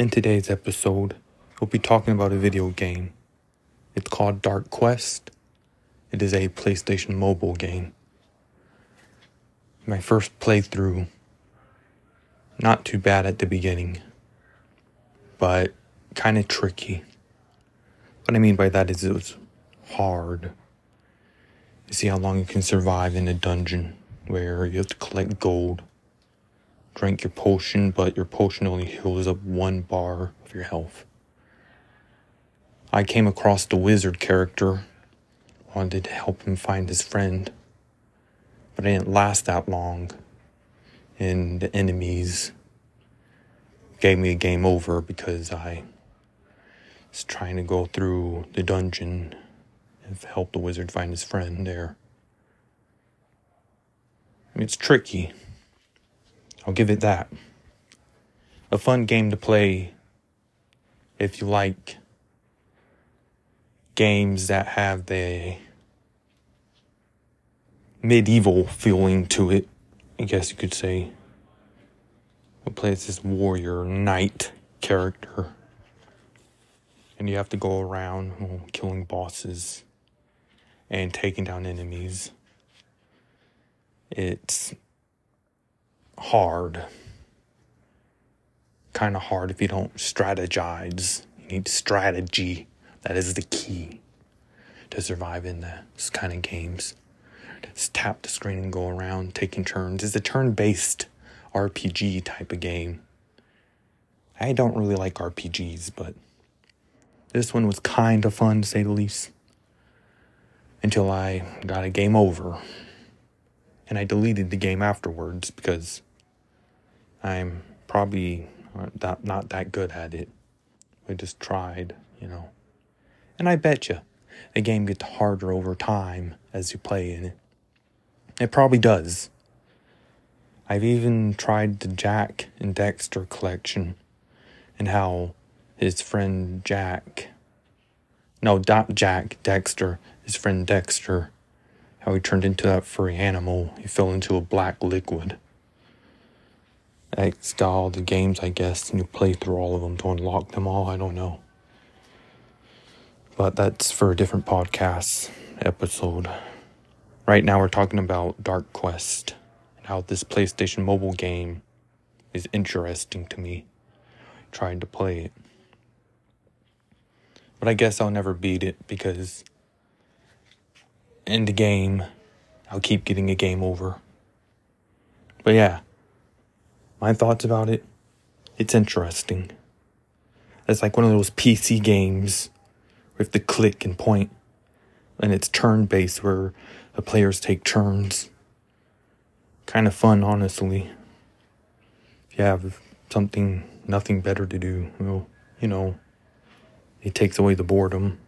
In today's episode, we'll be talking about a video game. It's called Dark Quest. It is a PlayStation mobile game. My first playthrough, not too bad at the beginning, but kind of tricky. What I mean by that is it was hard. You see how long you can survive in a dungeon where you have to collect gold drink your potion, but your potion only heals up one bar of your health. I came across the wizard character, wanted to help him find his friend, but I didn't last that long, and the enemies gave me a game over because I was trying to go through the dungeon and help the wizard find his friend there. It's tricky. I'll give it that. A fun game to play if you like games that have the medieval feeling to it, I guess you could say. It plays this warrior knight character. And you have to go around killing bosses and taking down enemies. It's hard. Kind of hard if you don't strategize. You need strategy. That is the key to survive in this kind of games. Just tap the screen and go around taking turns. It's a turn based RPG type of game. I don't really like RPGs, but this one was kind of fun to say the least. Until I got a game over. And I deleted the game afterwards because I'm probably not, not that good at it. I just tried, you know. And I bet you the game gets harder over time as you play in it. It probably does. I've even tried the Jak and Daxter collection and how his friend Jak, no, not Jak, Daxter, his friend Daxter, how he turned into that furry animal. He fell into a black liquid. X all the games, I guess, and you play through all of them to unlock them all. I don't know. But that's for a different podcast episode. Right now, we're talking about Dark Quest and how this PlayStation mobile game is interesting to me. Trying to play it. But I guess I'll never beat it because in the game, I'll keep getting a game over. But yeah my thoughts about it, it's interesting. It's like one of those PC games with the click and point, and it's turn based where the players take turns. Kind of fun, honestly. If you have something, nothing better to do, well, you know, it takes away the boredom.